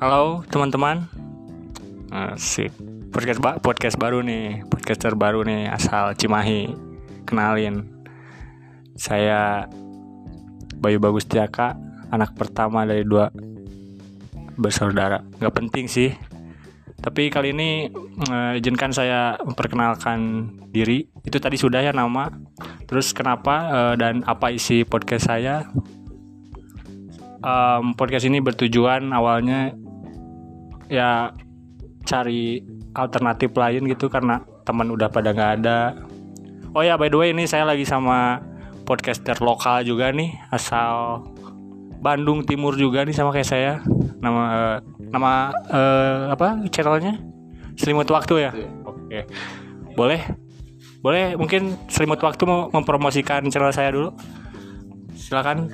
Halo teman-teman. Asik. Podcast ba podcast baru nih, podcast terbaru nih asal Cimahi. Kenalin. Saya Bayu Bagus Tiaka, anak pertama dari dua bersaudara. Gak penting sih. Tapi kali ini uh, izinkan saya memperkenalkan diri. Itu tadi sudah ya nama. Terus kenapa uh, dan apa isi podcast saya? Um, podcast ini bertujuan awalnya ya cari alternatif lain gitu karena teman udah pada nggak ada. Oh ya by the way ini saya lagi sama podcaster lokal juga nih asal Bandung Timur juga nih sama kayak saya. Nama uh, nama uh, apa channelnya? Selimut Waktu ya. Oke. Boleh? Boleh mungkin Selimut Waktu mau mempromosikan channel saya dulu. Silakan.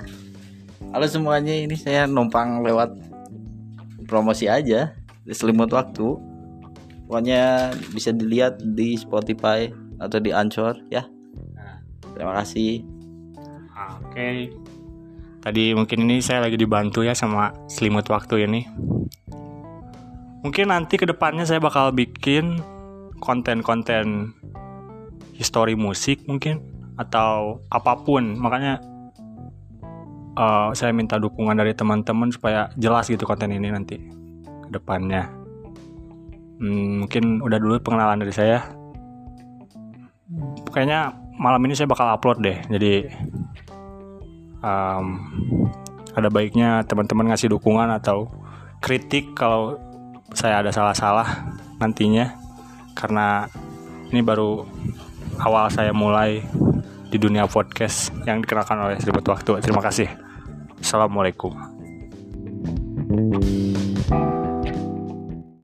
Halo semuanya, ini saya numpang lewat promosi aja di selimut waktu. Pokoknya bisa dilihat di Spotify atau di Anchor ya. Terima kasih. Oke. Tadi mungkin ini saya lagi dibantu ya sama selimut waktu ini. Mungkin nanti ke depannya saya bakal bikin konten-konten histori musik mungkin atau apa pun. Makanya uh, saya minta dukungan dari teman-teman supaya jelas gitu konten ini nanti ke depannya. Hmm, mungkin udah dulu pengenalan dari saya. Kayaknya malam ini saya bakal upload deh. Jadi um, ada baiknya teman-teman ngasih dukungan atau kritik kalau saya ada salah-salah nantinya karena ini baru awal saya mulai di dunia podcast yang dikenalkan oleh Seribut Waktu. Terima kasih. Assalamualaikum.